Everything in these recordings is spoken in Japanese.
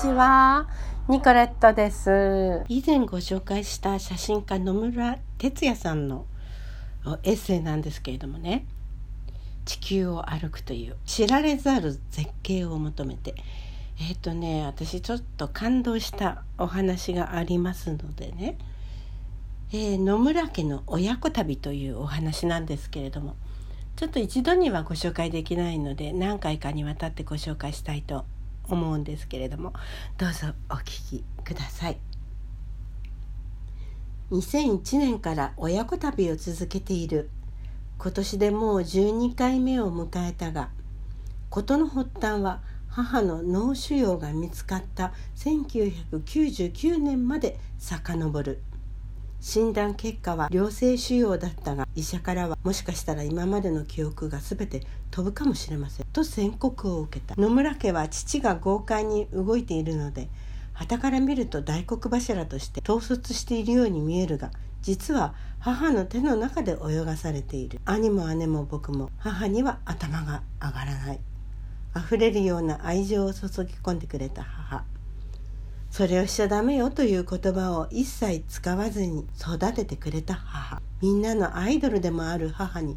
ちは。ニコレットです。以前ご紹介した写真家野村哲也さんのエッセイなんですけれどもね。地球を歩くという知られざる絶景を求めて。えっ、とね、私ちょっと感動したお話がありますのでね。えー野村家の親子旅というお話なんですけれども。ちょっと一度にはご紹介できないので何回かにわたってご紹介したいと思うんですけれどもどうぞお聞きください。2001年から親子旅を続けている。今年でもう12回目を迎えたが事の発端は母の脳腫瘍が見つかった1999年まで遡る。診断結果は良性腫瘍だったが医者からはもしかしたら今までの記憶が全て飛ぶかもしれません。と宣告を受けた。野村家は父が豪快に動いているので傍から見ると大黒柱として統率しているように見えるが実は母の手の中で泳がされている。兄も姉も僕も母には頭が上がらない。溢れるような愛情を注ぎ込んでくれた母。それをしちゃダメよという言葉を一切使わずに育ててくれた母。みんなのアイドルでもある母に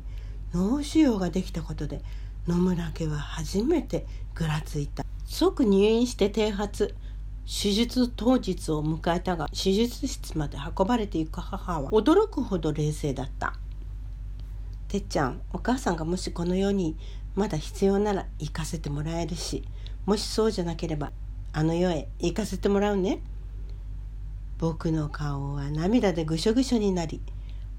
脳腫瘍ができたことで野村家は初めてぐらついた。即入院して剃髪。手術当日を迎えたが手術室まで運ばれていく母は驚くほど冷静だった。てっちゃんお母さんがもしこの世にまだ必要なら行かせてもらえるしもしそうじゃなければあの世へ行かせてもらうね。僕の顔は涙でぐしょぐしょになり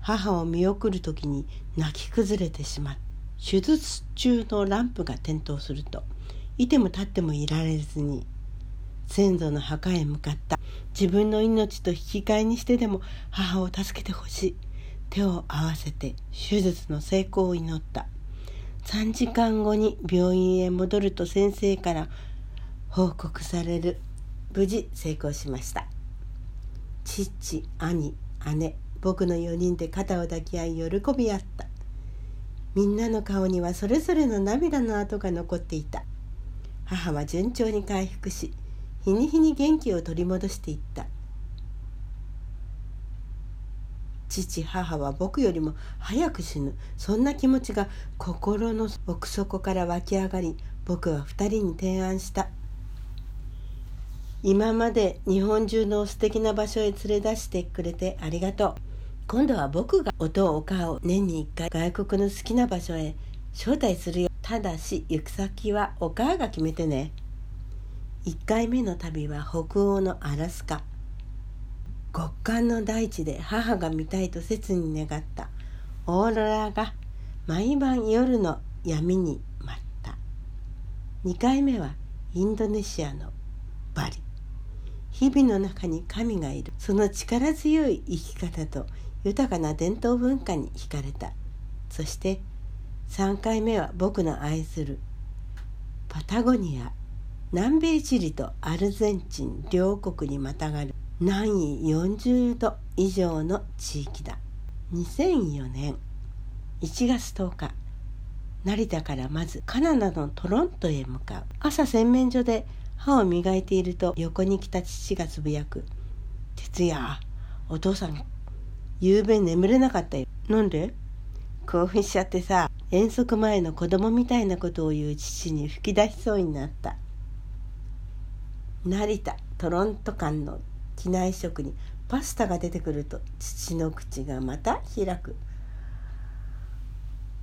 母を見送る時に泣き崩れてしまった手術中のランプが点灯するといても立ってもいられずに先祖の墓へ向かった。自分の命と引き換えにしてでも母を助けてほしい。手を合わせて手術の成功を祈った。3時間後に病院へ戻ると先生から報告される。無事成功しました。父兄姉僕の4人で肩を抱き合い喜び合った。みんなの顔にはそれぞれの涙の跡が残っていた。母は順調に回復し日に日に元気を取り戻していった。父母は僕よりも早く死ぬ。そんな気持ちが心の奥底から湧き上がり僕は2人に提案した。今まで日本中の素敵な場所へ連れ出してくれてありがとう。今度は僕が音お母を年に1回外国の好きな場所へ招待するよ。ただし行く先はお母が決めてね。1回目の旅は北欧のアラスカ。極寒の大地で母が見たいと切に願った。オーロラが毎晩夜の闇に舞った。2回目はインドネシアのバリ。日々の中に神がいる。その力強い生き方と豊かな伝統文化に惹かれた。そして3回目は僕の愛する。パタゴニア。南米チリとアルゼンチン両国にまたがる。南緯40度以上の地域だ。2004年。1月10日。成田からまずカナダのトロントへ向かう。朝洗面所で歯を磨いていると横に来た父がつぶやく「哲也お父さん夕べ眠れなかったよなんで?」興奮しちゃってさ遠足前の子供みたいなことを言う父に吹き出しそうになった成田トロント間の機内食にパスタが出てくると父の口がまた開く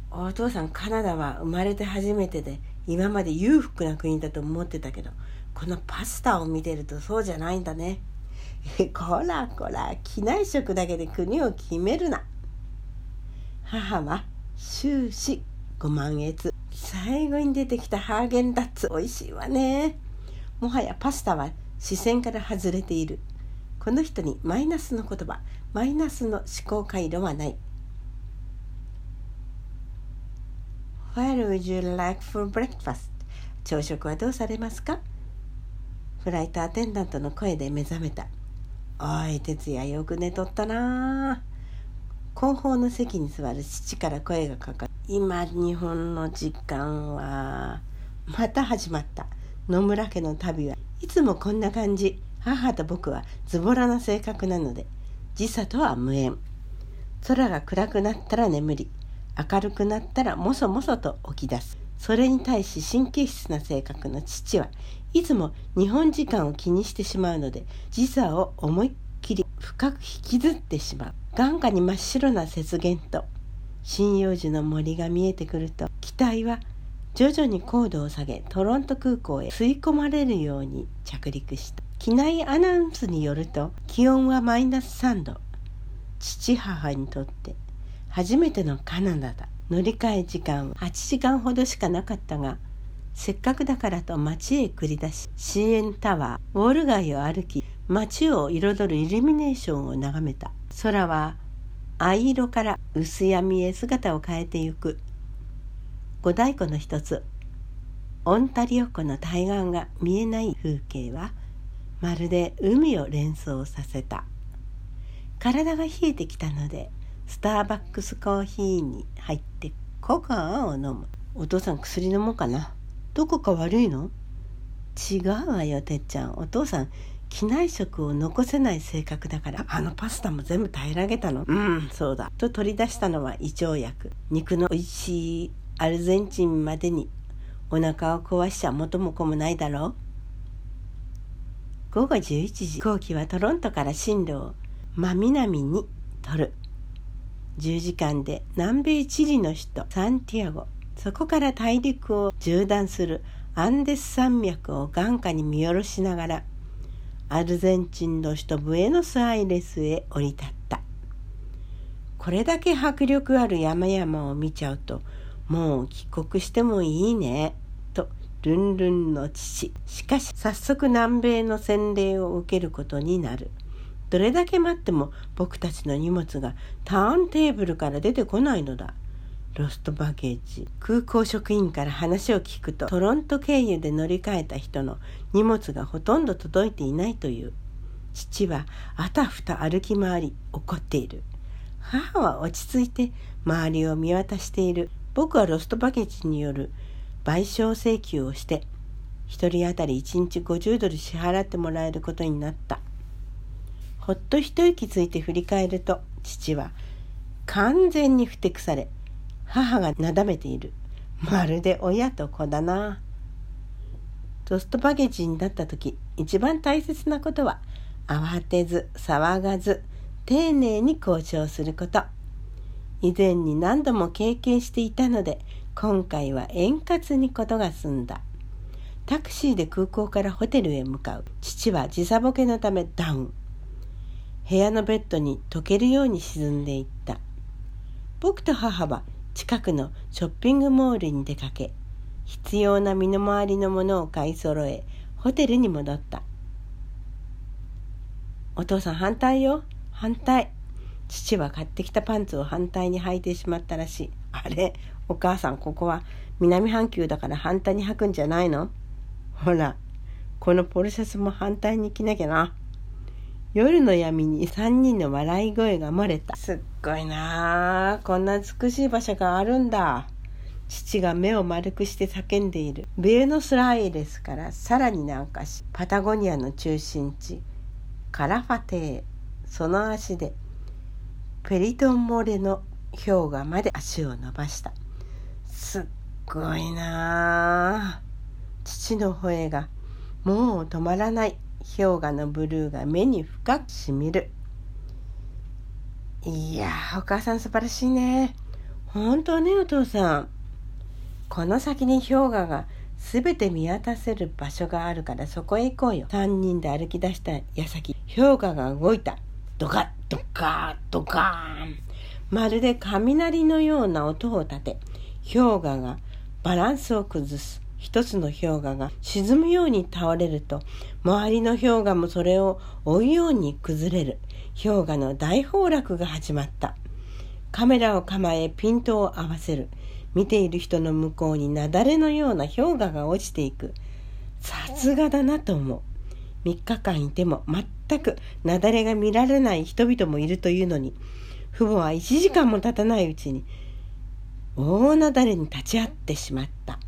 お父さんカナダは生まれて初めてで今まで裕福な国だと思ってたけどこのパスタを見てるとそうじゃないんだね。こらこら機内食だけで国を決めるな。母は終始ご満悦。最後に出てきたハーゲンダッツ。美味しいわね。もはやパスタは視線から外れている。この人にマイナスの言葉マイナスの思考回路はない。What would you like for breakfast? 朝食はどうされますか？フライトアテンダントの声で目覚めた。おい、哲也よく寝とったな後方の席に座る父から声がかかる。今、日本の時間は、また始まった。野村家の旅はいつもこんな感じ母と僕はズボラな性格なので時差とは無縁空が暗くなったら眠り明るくなったらもそもそと起き出すそれに対し神経質な性格の父はいつも日本時間を気にしてしまう。ので時差を思いっきり深く引きずってしまう。眼下に真っ白な雪原と針葉樹の森が見えてくる。と機体は徐々に高度を下げトロント空港へ吸い込まれる。ように着陸した機内アナウンスによる。と気温はマイナス3度父母にとって初めてのカナダだ乗り換え時間は8時間ほどしかなかったがせっかくだからと街へ繰り出し CN タワーウォール街を歩き街を彩るイルミネーションを眺めた。空は藍色から薄闇へ姿を変えてゆく。五大湖の一つオンタリオ湖の対岸が見えない風景はまるで海を連想させた。体が冷えてきたのでスターバックスコーヒーに入ってココアを飲む。お父さん薬飲もうかな。どこか悪いの？違うわよてっちゃん。お父さん機内食を残せない性格だから。あのパスタも全部平らげたの。うんそうだ。と取り出したのは胃腸薬。肉の美味しいアルゼンチンまでに。お腹を壊しちゃ元も子もないだろう。午後11時。飛行機はトロントから進路を真南に取る。10時間で南米チリの首都サンティアゴ。そこから大陸を縦断するアンデス山脈を眼下に見下ろしながらアルゼンチンの首都ブエノスアイレスへ降り立った。これだけ迫力ある山々を見ちゃうともう帰国してもいいねとルンルンの父。しかし早速南米の洗礼を受けることになる。どれだけ待っても僕たちの荷物がターンテーブルから出てこないのだ。ロストバゲージ空港職員から話を聞くとトロント経由で乗り換えた人の荷物がほとんど届いていないという。父はあたふた歩き回り怒っている。母は落ち着いて周りを見渡している。僕はロストバゲージによる賠償請求をして1人当たり1日50ドル支払ってもらえることになった。ほっと一息ついて振り返ると父は完全にふてくされ母がなだめている。まるで親と子だな。トストバゲージになった時、一番大切なことは、慌てず、騒がず、丁寧に交渉すること。以前に何度も経験していたので、今回は円滑にことが済んだ。タクシーで空港からホテルへ向かう。父は時差ボケのためダウン。部屋のベッドに溶けるように沈んでいった。僕と母は近くのショッピングモールに出かけ必要な身の回りのものを買い揃えホテルに戻った。お父さん反対よ。反対。父は買ってきたパンツを反対に履いてしまったらしい。あれ？お母さんここは南半球だから反対に履くんじゃないの？ほらこのポルシャツも反対に着なきゃな。夜の闇に3人の笑い声が漏れた。すっごいなこんな美しい場所があるんだ。父が目を丸くして叫んでいる。ベエノスライレスからさらに南下し、パタゴニアの中心地、カラファテへ、その足で、ペリトンモレの氷河まで足を伸ばした。すっごいな父の声が、もう止まらない。氷河のブルーが目に深くしみる。いやお母さん素晴らしいね。本当ねお父さん。この先に氷河が全て見渡せる場所があるからそこへ行こうよ。3人で歩き出した矢先。氷河が動いた。ドカッドカードカーン。まるで雷のような音を立て氷河がバランスを崩す。一つの氷河が沈むように倒れると周りの氷河もそれを追うように崩れる。氷河の大崩落が始まった。カメラを構えピントを合わせる。見ている人の向こうに雪崩のような氷河が落ちていく。さすがだなと思う。3日間いても全く雪崩が見られない人々もいるというのに父母は1時間も経たないうちに大雪崩に立ち会ってしまった。